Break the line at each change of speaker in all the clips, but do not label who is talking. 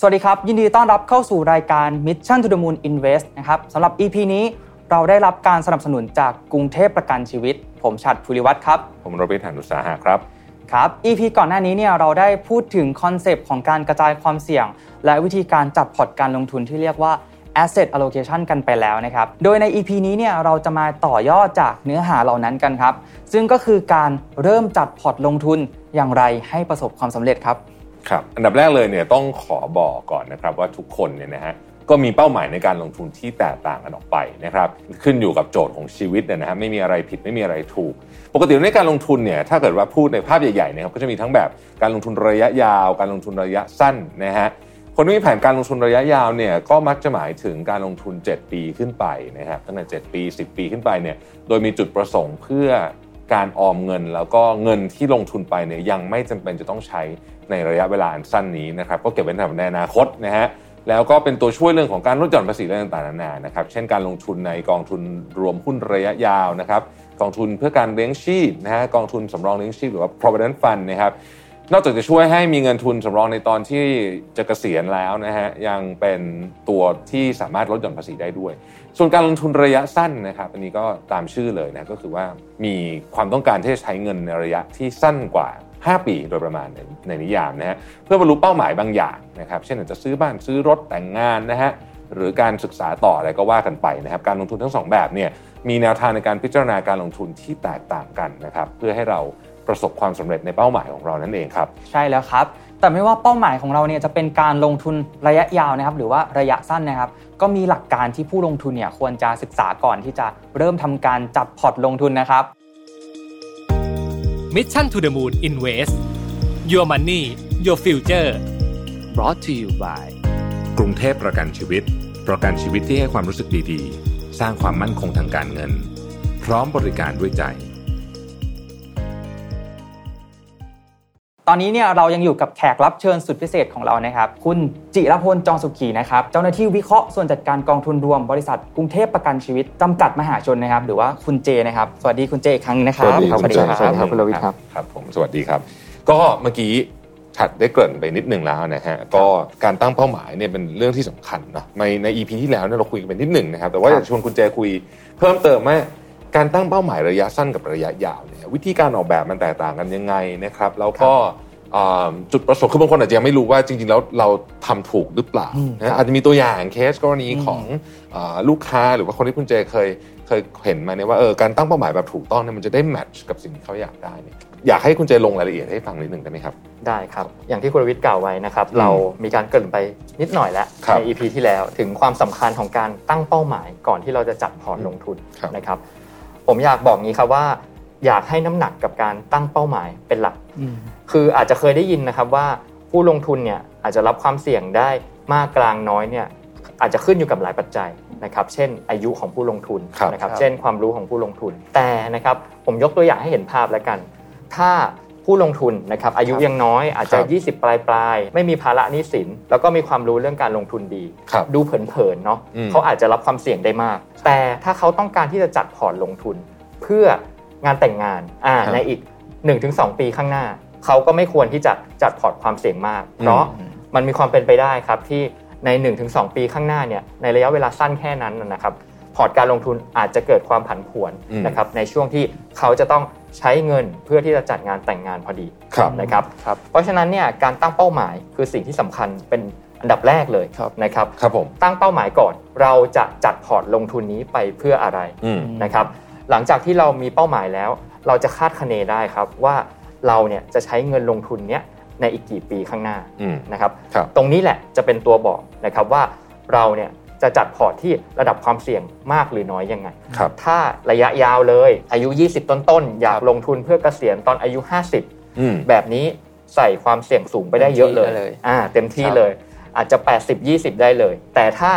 สวัสดีครับ ยินดีต้อนรับเข้าสู่รายการ Mission to the Moon Invest นะครับสำหรับ EP นี้เราได้รับการสนับสนุนจากกรุงเทพประกันชีวิต ผมชัดภูริวัตรครับ
ผมโรบิทานุสาหะครับ
ครับ EP ก่อนหน้านี้เนี่ยเราได้พูดถึง concept ของการกระจายความเสี่ยง และวิธีการจัดพอร์ตการลงทุนที่เรียกว่า asset allocation กันไปแล้วนะครับ โดยใน EP นี้เนี่ยเราจะมาต่อยอดจากเนื้อหาเหล่านั้นกันครับ ซึ่งก็คือการเริ่มจัดพอร์ตลงทุนอย่างไรให้ประสบความสำเร็จครับ
ครับอันดับแรกเลยเนี่ยต้องขอบอกก่อนนะครับว่าทุกคนเนี่ยนะฮะก็มีเป้าหมายในการลงทุนที่แตกต่างกันออกไปนะครับขึ้นอยู่กับโจทย์ของชีวิตเนี่ยนะฮะไม่มีอะไรผิดไม่มีอะไรถูก ปกติในการลงทุนเนี่ยถ้าเกิดว่าพูดในภาพใหญ่ๆนะครับก็จะมีทั้งแบบการลงทุนระยะยาว การลงทุนระยะสั้นนะฮะคนที่มีแผนการลงทุนระยะยาวเนี่ยก็มักจะหมายถึงการลงทุน 7 ปีขึ้นไปนะครับตั้งแต่ 7 ปี 10 ปีขึ้นไปเนี่ยโดยมีจุดประสงค์เพื่อ การออมเงิน แล้วก็เงินที่ลงทุนไปเนี่ยยังไม่จำเป็นจะต้องใช้ในระยะเวลาอันสั้นนี้นะครับก็เก็บไว้สำหรับในอนาคตนะฮะแล้วก็เป็นตัวช่วยเรื่องของการลดหย่อนภาษีเรื่องต่างๆนานานะครับเช่นการลงทุนในกองทุนรวมหุ้นระยะยาวนะครับกองทุนเพื่อการเลี้ยงชีพนะฮะกองทุนสำรองเลี้ยงชีพหรือว่า provident fund นะครับ นอกจากจะช่วยให้มีเงินทุนสำรองในตอนที่จะเกษียณแล้วนะฮะยังเป็นตัวที่สามารถลดหย่อนภาษีได้ด้วย ส่วนการลงทุนระยะสั้นนะครับอันนี้ก็ตามชื่อเลยนะก็คือว่ามีความต้องการที่จะใช้เงินในระยะที่สั้นกว่า 5 ปีโดยประมาณในในนิยามนะฮะเพื่อบรรลุเป้าหมายบางอย่างนะครับเช่นอาจจะซื้อบ้านซื้อรถแต่งงานนะฮะหรือการศึกษาต่ออะไรก็ว่ากันไปนะครับการลงทุนทั้งสองแบบเนี่ยมีแนวทางในการพิจารณาการลงทุนที่แตกต่างกันนะครับเพื่อให้เรา ประสบความสำเร็จในเป้าหมายของเรานั่นเองครับ
ใช่แล้วครับ แต่ไม่ว่าเป้าหมายของเราเนี่ยจะเป็นการลงทุนระยะยาวนะครับ หรือว่าระยะสั้นนะครับ ก็มีหลักการที่ผู้ลงทุนเนี่ยควรจะศึกษาก่อนที่จะเริ่มทำการจัดพอร์ตลงทุนนะครับ
Mission to the Moon Invest Your Money Your Future
brought to you by
กรุงเทพประกันชีวิต ประกันชีวิตที่ให้ความรู้สึกดีๆ สร้างความมั่นคงทางการเงิน พร้อมบริการด้วยใจ
ตอนนี้เนี่ยเรายังอยู่กับแขกรับเชิญสุดพิเศษของเรานะครับ คุณจิรพลจองสุขีนะครับ เจ้าหน้าที่วิเคราะห์ส่วนจัดการกองทุนรวมบริษัทกรุงเทพประกันชีวิตจำกัดมหาชนนะครับ หรือว่าคุณเจนะครับ สวัสดีคุณเจอีกครั้งนะครับ
สวัสดีครับ
สวัสดีครับ
สวัสดีครับ
คุณรวิทย์ครับ
ครับ ผมสวัสดีครับ ก็เมื่อกี้ฉัดได้เกริ่นไปนิดหนึ่งแล้วนะฮะก็การตั้งเป้าหมายเนี่ยเป็นเรื่องที่สำคัญนะในใน EP ที่แล้วเนี่ยเราคุยกันไปนิดหนึ่งนะครับแต่ว่าอยากจะชวนคุณเจคุยเพิ่มเติมว่า การตั้งเป้าหมายระยะสั้นกับระยะยาวเนี่ยวิธีการออกแบบมันแตกต่างกันยังไงนะครับแล้วก็อ่าจุดประสงค์คือบางคนอาจจะยังไม่รู้ว่าจริงๆแล้วเราทำถูกหรือเปล่านะอาจจะมีตัวอย่างเคสกรณีของอาลูกค้าหรือว่าคนที่คุณเจเคยเคยเห็นมาเนี่ยว่าเออการตั้งเป้าหมายแบบถูกต้องเนี่ยมันจะได้แมทช์กับสิ่งที่เขาอยากได้เนี่ยอยากให้คุณเจลงรายละเอียดให้ฟังนิดหนึ่งได้ไหมครับ
ได้ครับ อย่างที่คุณรวิทย์กล่าวไว้นะครับเรามีการเกริ่นไปนิดหน่อยแล้ว
ครับ
ใน EP ที่แล้วถึงความสำคัญของการตั้งเป้าหมายก่อนที่เราจะจัดพอร์ตลงทุน
ครับ
นะครับ ผมอยากบอกงี้ครับว่า อยากให้น้ำหนักกับการตั้งเป้าหมายเป็นหลัก คืออาจจะเคยได้ยินนะครับว่าผู้ลงทุนเนี่ยอาจจะรับความเสี่ยงได้มากกลางน้อยเนี่ยอาจจะขึ้นอยู่กับหลายปัจจัยนะครับเช่นอายุของผู้ลงทุน
ครับ
นะครับ
ครับ
เช่นความรู้ของผู้ลงทุนแต่นะครับผมยกตัวอย่างให้เห็นภาพแล้วกัน ถ้า ผู้ลงทุนนะครับอายุยังน้อยอาจจะ
ครับ
20 ปลายปลายๆไม่มีภาระหนี้สิน แล้วก็มีความรู้เรื่องการลงทุนดี
ครับ
ดูเผินๆเนาะ
อืม
เขาอาจจะรับความเสี่ยงได้มาก แต่ถ้าเขาต้องการที่จะจัดพอร์ตลงทุน เพื่องานแต่งงานอ่า
ครับ
ในอีก 1-2 ปีข้างหน้า เขาก็ไม่ควรที่จะจัดพอร์ตความเสี่ยงมาก เพราะมันมีความเป็นไปได้ครับที่ใน 1-2 ปีข้างหน้าเนี่ยในระยะเวลาสั้นแค่นั้นนะครับ พอร์ตการลงทุนอาจจะเกิดความผันผวน
อืม
นะครับในช่วงที่เขาจะต้องใช้เงินเพื่อที่จะจัดงานแต่งงานพอดี
ครับ
นะครับ
ครับ
เพราะฉะนั้นเนี่ยการตั้งเป้าหมายคือสิ่งที่สำคัญเป็นอันดับแรกเลย
ครับ
นะครับ
ครับผม
ตั้งเป้าหมายก่อนเราจะจัดพอร์ตลงทุนนี้ไปเพื่ออะไร
อืม
นะครับหลังจากที่เรามีเป้าหมายแล้ว เราจะคาดคะเนได้ครับว่าเราเนี่ยจะใช้เงินลงทุนเนี้ยในอีกกี่ปีข้างหน้า
อืม
นะครับ
ครับ
ตรงนี้แหละจะเป็นตัวบอกนะครับว่าเราเนี่ย จะจัดพอร์ตที่ระดับความเสี่ยงมากหรือน้อยยังไง
ครับ
ถ้าระยะยาวเลยอายุ 20 ต้นๆ อยากลงทุนเพื่อเกษียณตอนอายุ 50
อืม
แบบนี้ใส่ความเสี่ยงสูงไปได้เยอะเลย
เต็มที่เลย
อ่าเต็มที่
ครับ
เลย อาจจะ 80 20 ได้เลย แต่ถ้า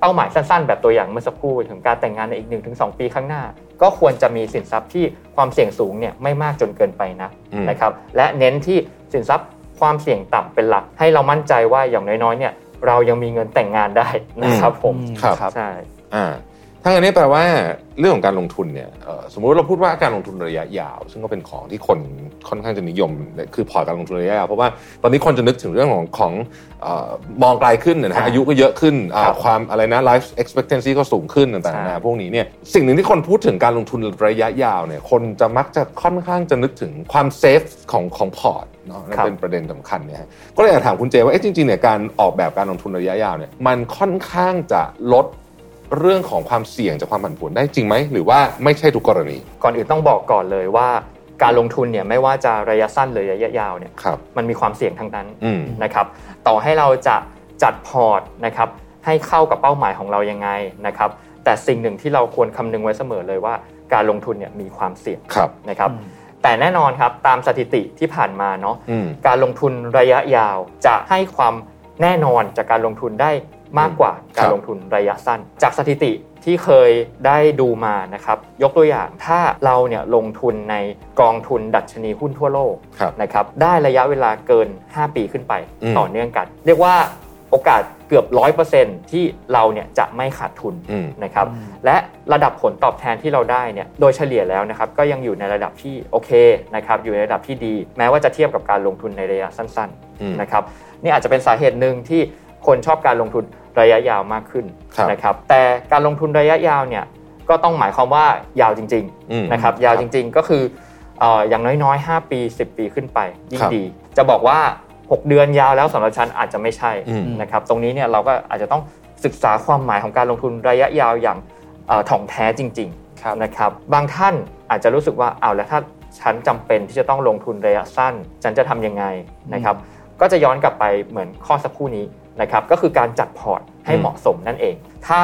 เป้าหมายสั้นๆ แบบตัวอย่างเมื่อสักครู่ถึงการแต่งงานในอีก 1-2 ปีข้างหน้า ก็ควรจะมีสินทรัพย์ที่ความเสี่ยงสูงเนี่ยไม่มากจนเกินไปนะ
อืม
นะครับและเน้นที่สินทรัพย์ความเสี่ยงต่ำเป็นหลักให้เรามั่นใจว่าอย่างน้อยๆเนี่ย เรายังมีเงินแต่งงานได้นะครับผม
ครับ
ใช่
อ่า ทั้งอันนี้แปลว่าเรื่องของการลงทุนเนี่ยเอ่อสมมุติเราพูดว่าการลงทุนระยะยาว ซึ่งก็เป็นของที่คนค่อนข้างจะนิยมคือพอร์ตการลงทุนระยะยาวเพราะว่าตอนนี้คนจะนึกถึงเรื่องของของเออมองไกลขึ้นนะฮะ
อ่า
อายุก็เยอะขึ้นอ่า
ครับ
ความอะไรนะ life expectancy ก็สูงขึ้นต่างๆ
ใช่
นะพวกนี้เนี่ยสิ่งหนึ่งที่คนพูดถึงการลงทุนระยะยาวเนี่ยคนจะมักจะค่อนข้างจะนึกถึงความ safe ของของพอร์ตเนาะนั่นเป็นประเด็นสำคัญเนี่ยฮะก็เลยอยากถามคุณเจว่าเอ๊ะจริงๆเนี่ยการออกแบบการลงทุนระยะยาวเนี่ยมันค่อนข้างจะลด เรื่องของความเสี่ยงจากความผันผวนได้จริงไหม หรือว่าไม่ใช่ทุกกรณี
ก่อนอื่นต้องบอกก่อนเลยว่าการลงทุนเนี่ยไม่ว่าจะระยะสั้นหรือระยะยาวเนี่ย
ครับ
มันมีความเสี่ยงทั้งนั้น
อืม
นะครับต่อให้เราจะจัดพอร์ตนะครับให้เข้ากับเป้าหมายของเรายังไงนะครับแต่สิ่งหนึ่งที่เราควรคำนึงไว้เสมอเลยว่า การลงทุนเนี่ยมีความเสี่ยง
ครับ
นะครับแต่แน่นอนครับตามสถิติที่ผ่านมาเนาะ
อืม
การลงทุนระยะยาวจะให้ความแน่นอนจากการลงทุนได้ มากกว่าการลงทุนระยะสั้น จากสถิติที่เคยได้ดูมานะครับ ยกตัวอย่างถ้าเราเนี่ยลงทุนในกองทุนดัชนีหุ้นทั่วโลก
ครับ
นะครับได้ระยะเวลาเกิน 5 ปีขึ้นไป
อืม
ต่อเนื่องกัน เรียกว่าโอกาสเกือบ 100%ที่เราเนี่ยจะไม่ขาดทุน
อืม
นะครับและระดับผลตอบแทนที่เราได้เนี่ยโดยเฉลี่ยแล้วนะครับก็ยังอยู่ในระดับที่โอเคนะครับอยู่ในระดับที่ดี แม้ว่าจะเทียบกับการลงทุนในระยะสั้น
อืม
ๆนะครับนี่อาจจะเป็นสาเหตุหนึ่งที่ คนชอบการลงทุนระยะยาวมากขึ้น
ครับ
นะครับแต่การลงทุนระยะยาวเนี่ยก็ต้องหมายความว่ายาวจริง
อืม
ๆนะครับยาวจริงๆก็คือเอ่ออย่างน้อยๆ 5 ปี 10 ปีขึ้นไปยิ่
ค
ง
รับ
ดี จะบอกว่า 6 เดือนยาวแล้วสำหรับฉันอาจจะไม่ใช่
อืม
นะครับตรงนี้เนี่ยเราก็อาจจะต้องศึกษาความหมายของการลงทุนระยะยาวอย่างเอ่อถ่องแท้จริง
ครับ
ๆนะครับบางท่านอาจจะรู้สึกว่าเอาวแล้วถ้าฉันจำเป็นที่จะต้องลงทุนระยะสั้น ฉันจะทำยังไงนะครับก็จะย้อนกลับไปเหมือนข้อสักครู่นี้ นะครับก็คือการจัดพอร์ตให้
อืม
เหมาะสมนั่นเอง ถ้า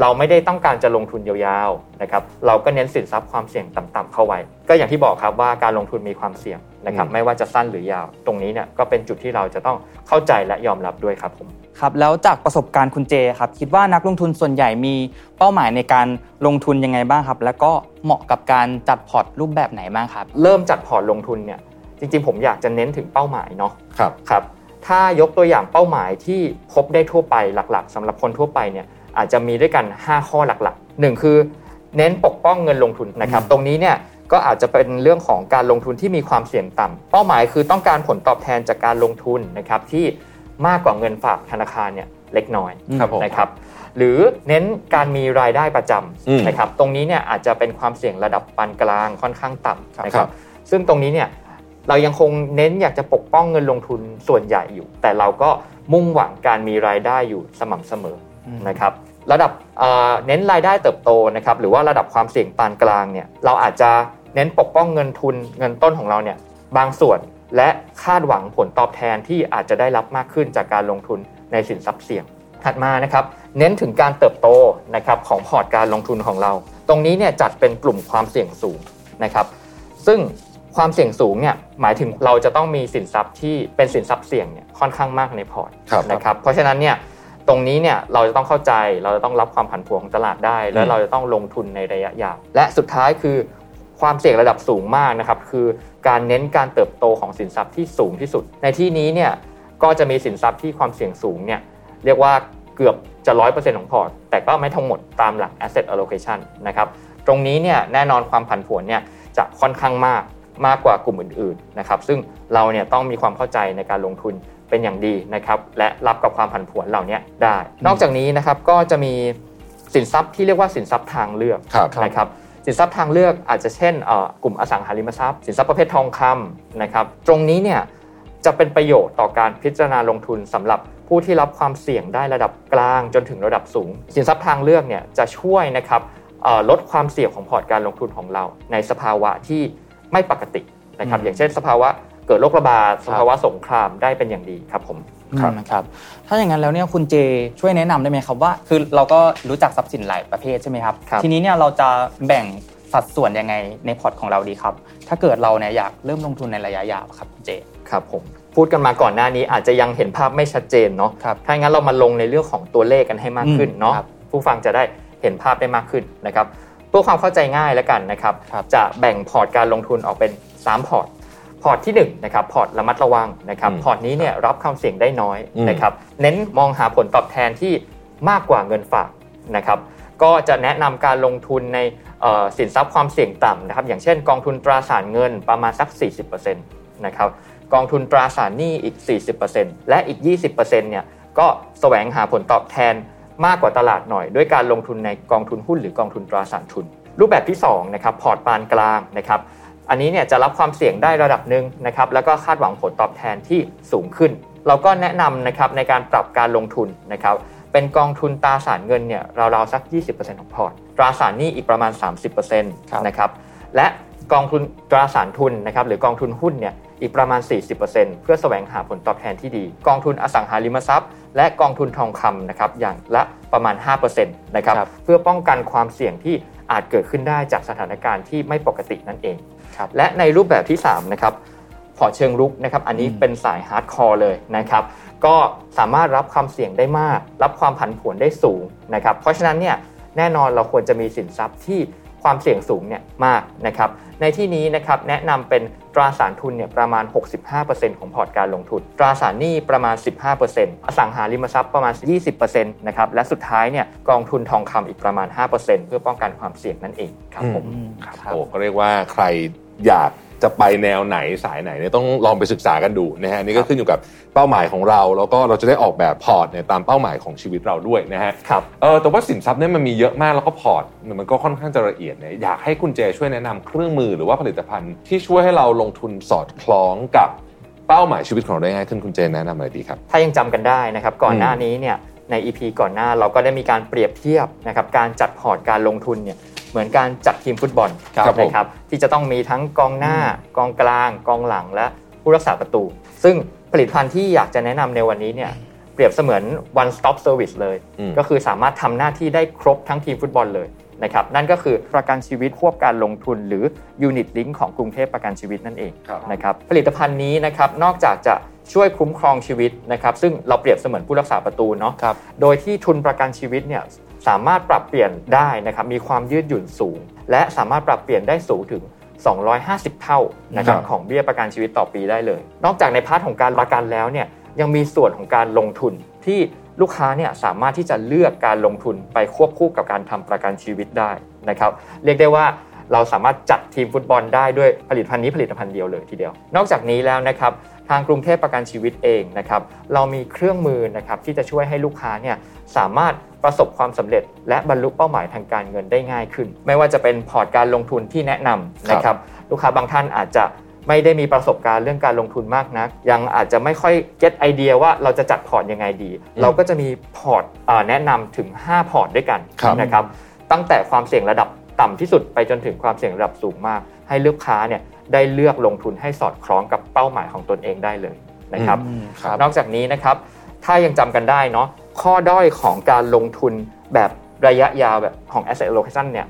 เราไม่ได้ต้องการจะลงทุนยาวๆนะครับเราก็เน้นสินทรัพย์ความเสี่ยงต่ำๆเข้าไว้ ก็อย่างที่บอกครับว่าการลงทุนมีความเสี่ยงนะครับไม่ว่าจะสั้นหรือยาว ตรงนี้เนี่ยก็เป็นจุดที่เราจะต้องเข้าใจและยอมรับด้วยครับผม
ครับแล้วจากประสบการณ์คุณเจครับคิดว่านักลงทุนส่วนใหญ่มีเป้าหมายในการลงทุนยังไงบ้างครับ แล้วก็เหมาะกับการจัดพอร์ตรูปแบบไหนบ้างครับ
เริ่มจัดพอร์ตลงทุนเนี่ยจริงๆ ผมอยากจะเน้นถึงเป้าหมายเนาะ
ครับ
ครับ ถ้ายกตัวอย่างเป้าหมายที่พบได้ทั่วไปหลักๆสำหรับคนทั่วไปเนี่ยอาจจะมีด้วยกัน 5 ข้อหลักๆหนึ่งคือเน้นปกป้องเงินลงทุนนะครับ ตรงนี้เนี่ยก็อาจจะเป็นเรื่องของการลงทุนที่มีความเสี่ยงต่ำเป้าหมายคือต้องการผลตอบแทนจากการลงทุนนะครับที่มากกว่าเงินฝากธนาคารเนี่ยเล็กน้อย
ครับผม
นะครับหรือเน้นการมีรายได้ประจ
อืมำ
นะครับตรงนี้เนี่ยอาจจะเป็นความเสี่ยงระดับปานกลางค่อนข้างต่ำนะค
ครั
รับบซึ่งตรงนี้เนี่ย เรายังคงเน้นอยากจะปกป้องเงินลงทุนส่วนใหญ่อยู่ แต่เราก็มุ่งหวังการมีรายได้อยู่สม่ำเสมออ
ม
นะครับระดับเอ่อเน้นรายได้เติบโตนะครับหรือว่าระดับความเสี่ยงปานกลางเนี่ยเราอาจจะเน้นปกป้องเงินทุนเงินต้นของเราเนี่ยบางส่วนและคาดหวังผลตอบแทนที่อาจจะได้รับมากขึ้นจากการลงทุนในสินทรัพย์เสี่ยง ถัดมานะครับเน้นถึงการเติบโตนะครับของพอร์ตการลงทุนของเรา ตรงนี้เนี่ยจัดเป็นกลุ่มความเสี่ยงสูงนะครับซึ่ง ความเสี่ยงสูงเนี่ยหมายถึงเราจะต้องมีสินทรัพย์ที่เป็นสินทรัพย์เสี่ยงเนี่ยค่อนข้างมากในพอร์ต
ครับ
นะครับเพราะฉะนั้นเนี่ยตรงนี้เนี่ยเราจะต้องเข้าใจเราจะต้องรับความผันผวนของตลาดได้ และ
อืม
เราจะต้องลงทุนในระยะยาวและสุดท้ายคือความเสี่ยงระดับสูงมากนะครับคือการเน้นการเติบโตของสินทรัพย์ที่สูงที่สุด ในที่นี้เนี่ยก็จะมีสินทรัพย์ที่ความเสี่ยงสูงเนี่ยเรียกว่าเกือบจะ 100%ของพอร์ต แต่ก็ไม่ทั้งหมดตามหลัก asset allocation นะครับตรงนี้เนี่ยแน่นอนความผันผวนเนี่ยจะค่อนข้างมาก มากกว่ากลุ่มอื่นๆนะครับซึ่งเราเนี่ยต้องมีความเข้าใจในการลงทุนเป็นอย่างดีนะครับและรับกับความผันผวนเหล่านี้ได้ นอกจากนี้นะครับก็จะมีสินทรัพย์ที่เรียกว่าสินทรัพย์ทางเลือก
ครับ
นะครับสินทรัพย์ทางเลือกอาจจะเช่นเอ่อกลุ่มอสังหาริมทรัพย์ สินทรัพย์ประเภททองคำนะครับตรงนี้เนี่ยจะเป็นประโยชน์ต่อการพิจารณาลงทุนสำหรับผู้ที่รับความเสี่ยงได้ระดับกลางจนถึงระดับสูง สินทรัพย์ทางเลือกเนี่ยจะช่วยนะครับเอ่อลดความเสี่ยงของพอร์ตการลงทุนของเรา ในสภาวะที่ ไม่ปกตินะครับ
อืม
อย่างเช่น สภาวะเกิดโรคระบาดสภาวะสงครามได้เป็นอย่างดีครับผม
ครับ
อืมครับถ้าอย่างนั้นแล้วเนี่ยคุณเจช่วยแนะนำได้ไหมครับว่า คือเราก็รู้จักทรัพย์สินหลายประเภทใช่ไหมครับ
ครับ
ทีนี้เนี่ยเราจะแบ่งสัดส่วนยังไงในพอร์ตของเราดีครับ ถ้าเกิดเราเนี่ยอยากเริ่มลงทุนในระยะยาวครับคุณเจ
ครับผมพูดกันมาก่อนหน้านี้อาจจะยังเห็นภาพไม่ชัดเจนเนาะ
ครับ
ถ้างั้นเรามาลงในเรื่องของตัวเลขกันให้มากขึ้น
อืม
เนาะ
ครับ
ผู้ฟังจะได้เห็นภาพได้มากขึ้นนะครับเพื่อความเข้าใจง่ายแล้วกันนะครับ
ครับ
จะแบ่งพอร์ตการลงทุนออกเป็น 3 พอร์ต พอร์ตที่1นะครับพอร์ตระมัดระวังนะครับ
อืม
พอร์ตนี้เนี่ยรับความเสี่ยงได้น้อย
อืม
นะครับเน้นมองหาผลตอบแทนที่มากกว่าเงินฝากนะครับก็จะแนะนำการลงทุนในสินทรัพย์ความเสี่ยงต่ำนะครับอย่างเช่น กองทุนตราสารเงินประมาณสัก 40%นะครับกองทุนตราสารหนี้อีก 40%และอีก 20%เนี่ยก็แสวงหาผลตอบแทน มากกว่าตลาดหน่อย ด้วยการลงทุนในกองทุนหุ้นหรือกองทุนตราสารทุน รูปแบบที่2นะครับพอร์ตปานกลางนะครับอันนี้เนี่ยจะรับความเสี่ยงได้ระดับหนึ่งนะครับแล้วก็คาดหวังผลตอบแทนที่สูงขึ้น เราก็แนะนำนะครับในการปรับการลงทุนนะครับเป็นกองทุนตราสารเงินเนี่ยราวๆสัก 20%ของพอร์ตตราสารหนี้อีกประมาณ 30%นะครับและ กองทุนตราสารทุนนะครับหรือกองทุนหุ้นเนี่ยอีกประมาณ 40%เพื่อแสวงหาผลตอบแทนที่ดี กองทุนอสังหาริมทรัพย์ และกองทุนทองคำนะครับอย่างละประมาณ 5%นะครับเพื่อป้องกันความเสี่ยงที่อาจเกิดขึ้นได้จากสถานการณ์ที่ไม่ปกตินั่นเอง และในรูปแบบที่3นะครับพอร์ตเชิงรุกนะครับอันนี้เป็นสาย hardcore เลยนะครับก็สามารถรับความเสี่ยงได้มาก รับความผันผวนได้สูงนะครับเพราะฉะนั้นเนี่ยแน่นอนเราควรจะมีสินทรัพย์ที่ ความเสี่ยงสูงเนี่ยมากนะครับ ในที่นี้นะครับแนะนำเป็นตราสารทุนเนี่ยประมาณ 65%ของพอร์ตการลงทุน ตราสารหนี้ประมาณ 15%อสังหาริมทรัพย์ประมาณ 20%นะครับ และสุดท้ายเนี่ยกองทุนทองคำอีกประมาณ 5%เพื่อป้องกันความเสี่ยงนั่นเองครับผม
โอ้ก็เรียกว่าใครอยากจะไปแนวไหนสายไหนเนี่ยต้องลองไปศึกษากันดูนะฮะนี่ก็ขึ้นอยู่กับ เป้าหมายของเรา แล้วก็เราจะได้ออกแบบพอร์ตเนี่ยตามเป้าหมายของชีวิตเราด้วยนะฮะ
ครับ
เออแต่ว่าสินทรัพย์เนี่ยมันมีเยอะมากแล้วก็พอร์ตมันก็ค่อนข้างจะละเอียดเนี่ยอยากให้คุณเจช่วยแนะนำเครื่องมือหรือว่าผลิตภัณฑ์ที่ช่วยให้เราลงทุนสอดคล้องกับเป้าหมายชีวิตของเราได้ง่ายขึ้นคุณเจแนะนำอะไรดีครับ
ถ้ายังจำกันได้นะครับก่อนหน้านี้เนี่ยใน EP ก่อนหน้าเราก็ได้มีการเปรียบเทียบนะครับการจัดพอร์ตการลงทุนเนี่ยเหมือนการจัดทีมฟุตบอลนะครับที่จะต้องมีทั้งกองหน้ากองกลาง กองหลังและผู้รักษาประตู ซึ่ง ผลิตภัณฑ์ที่อยากจะแนะนำในวันนี้เนี่ยเปรียบเสมือน one stop service เลย ก็คือสามารถทำหน้าที่ได้ครบทั้งทีมฟุตบอลเลยนะครับนั่นก็คือประกันชีวิตควบการลงทุน หรือ Unit Link ของกรุงเทพประกันชีวิตนั่นเองนะครับผลิตภัณฑ์นี้นะครับนอกจากจะช่วยคุ้มครองชีวิตนะครับซึ่งเราเปรียบเสมือนผู้รักษาประตูเนาะโดยที่ทุนประกันชีวิตเนี่ยสามารถปรับเปลี่ยนได้นะครับมีความยืดหยุ่นสูง และสามารถปรับเปลี่ยนได้สูงถึง 250 เท่านะครับของเบี้ยประกันชีวิตต่อปีได้เลย นอกจากใน part ของการประกันแล้วเนี่ยยังมีส่วนของการลงทุนที่ลูกค้าเนี่ยสามารถที่จะเลือกการลงทุนไปควบคู่กับการทำประกันชีวิตได้นะครับ เรียกได้ว่า เราสามารถจัดทีมฟุตบอลได้ด้วยผลิตภัณฑ์นี้ผลิตภัณฑ์เดียวเลยทีเดียว นอกจากนี้แล้วนะครับทางกรุงเทพประกันชีวิตเองนะครับเรามีเครื่องมือนะครับที่จะช่วยให้ลูกค้าเนี่ยสามารถประสบความสำเร็จ และบรรลุเป้าหมายทางการเงินได้ง่ายขึ้น ไม่ว่าจะเป็นพอร์ตการลงทุนที่แนะนำนะครับลูกค้าบางท่านอาจจะไม่ได้มีประสบการณ์เรื่องการลงทุนมากนัก ยังอาจจะไม่ค่อย get idea ว่าเราจะจัดพอร์ตยังไงดี เราก็จะมีพอร์ตแนะนำถึง 5 พอร์ตด้วยกันนะครับตั้งแต่ความเสี่ยงระดับ ต่ำที่สุดไปจนถึงความเสี่ยงระดับสูงมาก ให้ลูกค้าเนี่ยได้เลือกลงทุนให้สอดคล้องกับเป้าหมายของตนเองได้เลยนะครับนอกจากนี้นะครับถ้ายังจำกันได้เนาะข้อด้อยของการลงทุนแบบระยะยาวแบบของ asset allocation เนี่ย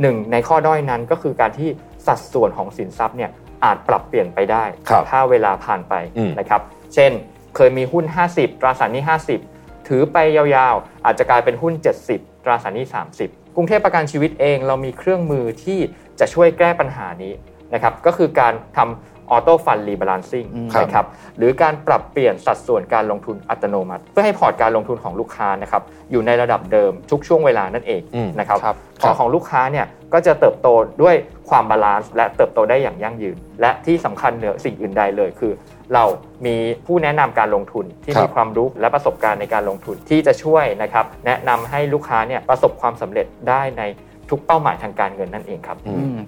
หนึ่งในข้อด้อยนั้นก็คือการที่สัดส่วนของสินทรัพย์เนี่ยอาจปรับเปลี่ยนไปได้ ถ้าเวลาผ่านไปนะครับ เช่น เคยมีหุ้น 50 ตราสารหนี้ 50 ถือไปยาวๆ อาจจะกลายเป็นหุ้น 70 ตราสารหนี้ 30 กรุงเทพประกันชีวิตเองเรามีเครื่องมือที่จะช่วยแก้ปัญหานี้นะครับก็คือการทำ auto fund rebalancing นะครับหรือการปรับเปลี่ยนสัดส่วนการลงทุนอัตโนมัติ เพื่อให้พอร์ตการลงทุนของลูกค้านะครับอยู่ในระดับเดิมทุกช่วงเวลานั่นเองนะครับพอร์ตของลูกค้าเนี่ยก็จะเติบโตด้วยความ balance และเติบโตได้อย่างยั่งยืน และที่สำคัญเหนือสิ่งอื่นใดเลยคือ เรามีผู้แนะนำการลงทุนที่มีความรู้และประสบการณ์ในการลงทุนที่จะช่วยนะครับแนะนำให้ลูกค้าเนี่ยประสบความสำเร็จได้ในทุกเป้าหมายทางการเงินนั่นเองครับ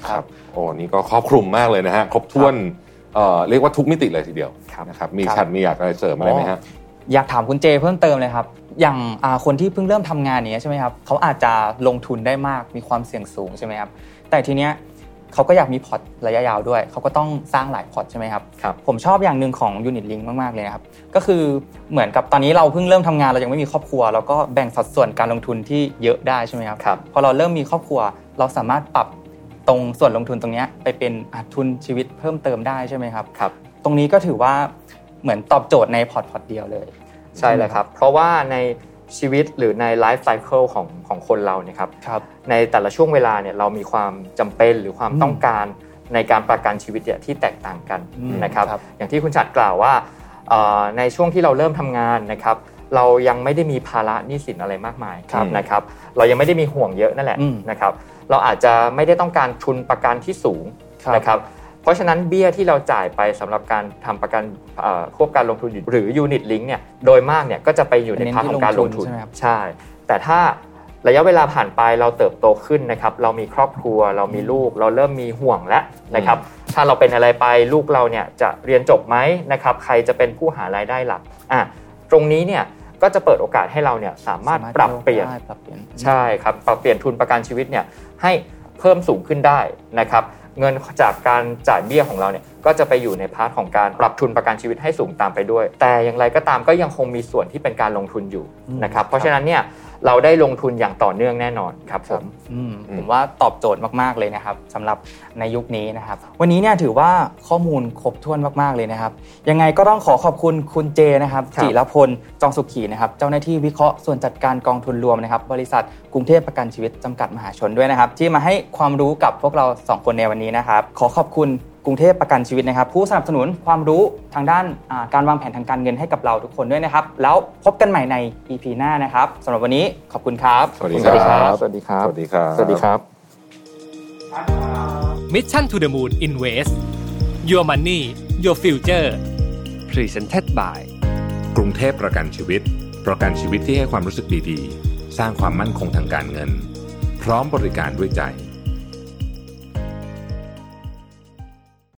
ครับโอ้นี่ก็ครอบคลุมมากเลยนะฮะครบถ้วนเรียกว่าทุกมิติเลยทีเดียวนะครับมีชัดมีอยากอะไรเสริมอะไรไหมครับ
อยากถามคุณเจเพิ่มเติมเลยครับอย่างคนที่เพิ่งเริ่มทำงานนี้ใช่ไหมครับเขาอาจจะลงทุนได้มากมีความเสี่ยงสูงใช่ไหมครับแต่ทีเนี้ย เขาก็อยากมีพอร์ตระยะยาวด้วย เขาก็ต้องสร้างหลายพอร์ตใช่ไหมครับ
ครับ
ผมชอบอย่างหนึ่งของ Unit Link มากๆเลยครับ ก็คือเหมือนกับตอนนี้เราเพิ่งเริ่มทำงานเรายังไม่มีครอบครัว เราก็แบ่งสัดส่วนการลงทุนที่เยอะได้ใช่ไหมครับ
ครับ
พอเราเริ่มมีครอบครัว เราสามารถปรับตรงส่วนลงทุนตรงนี้ไปเป็นทุนชีวิตเพิ่มเติมได้ใช่ไหมครับ
ครับ
ตรงนี้ก็ถือว่าเหมือนตอบโจทย์ในพอร์ตพอร์ตเดียวเลย
ใช่เลยครับ เพราะว่าใน ชีวิตหรือในไลฟ์ไซเคิลของของคนเราเนี่ยครับ
รบ
ในแต่ละช่วงเวลาเนี่ยเรามีความจำเป็นหรือความต้องการในการประกันชีวิตเนี่ยที่แตกต่างกันนะครับอย่างที่คุณชัดกล่าวว่าในช่วงที่เราเริ่มทำงานนะครับเรายังไม่ได้มีภาระหนี้สินอะไรมากมาย
ครับ
นะครับเรายังไม่ได้มีห่วงเยอะนั่นแหละ
อืม
นะครับเราอาจจะไม่ได้ต้องการทุนประกันที่สูง
ครับ
นะครับ เพราะฉะนั้นเบี้ยที่เราจ่ายไปสำหรับการทำประกันเอ่อควบการลงทุนอยู่หรือ Unit Link เนี่ยโดยมากเนี่ยก็จะไปอยู่ใน
เน้น
part ที่ของการลงทุน
ลงทุนใช่ไหมครับ
ใช่ แต่ถ้าระยะเวลาผ่านไปเราเติบโตขึ้นนะครับ เรามีครอบครัว เรามีลูก เราเริ่มมีห่วงแล้วนะครับ ถ้าเราเป็นอะไรไปลูกเราเนี่ยจะเรียนจบไหมนะครับ ใครจะเป็นผู้หารายได้หลักอะตรงนี้เนี่ยก็จะเปิดโอกาสให้เราเนี่ยสามารถปรับเปลี่ยน
ได้ปรับเปลี่ยน
ใช่ครับปรับเปลี่ยนทุนประกันชีวิตเนี่ยให้เพิ่มสูงขึ้นได้นะครับ เงินจากการจ่ายเบี้ยของเราเนี่ย ก็จะไปอยู่ใน part ของการปรับทุนประกันชีวิตให้สูงตามไปด้วย แต่อย่างไรก็ตามก็ยังคงมีส่วนที่เป็นการลงทุนอยู่นะครับเพราะฉะนั้นเนี่ยเราได้ลงทุนอย่างต่อเนื่องแน่นอนครับผม
อืมผมว่าตอบโจทย์มากๆเลยนะครับสำหรับในยุคนี้นะครับ วันนี้เนี่ยถือว่าข้อมูลครบถ้วนมากๆเลยนะครับ ยังไงก็ต้องขอขอบคุณคุณเจนะครับ
ครับ
จิรพลจองสุขีนะครับเจ้าหน้าที่วิเคราะห์ส่วนจัดการกองทุนรวมนะครับ บริษัทกรุงเทพประกันชีวิตจำกัดมหาชนด้วยนะครับ ที่มาให้ความรู้กับพวกเราสองคนในวันนี้นะครับ ขอขอบคุณ กรุงเทพประกันชีวิตนะครับ ผู้สนับสนุนความรู้ทางด้านอ่าการวางแผนทางการเงินให้กับเราทุกคนด้วยนะครับ แล้วพบกันใหม่ใน EP หน้านะครับสำหรับวันนี้ขอบคุณครับ
สวัสดี
สวัสดีค
ค
รั
รับ
บสวัสดีครับ
สวัสดีครับ
สวัสดีครับ
Mission to the Moon Invest Your Money Your Future
Presented by
กรุงเทพประกันชีวิต ประกันชีวิตที่ให้ความรู้สึกดีๆ สร้างความมั่นคงทางการเงิน พร้อมบริการด้วยใจ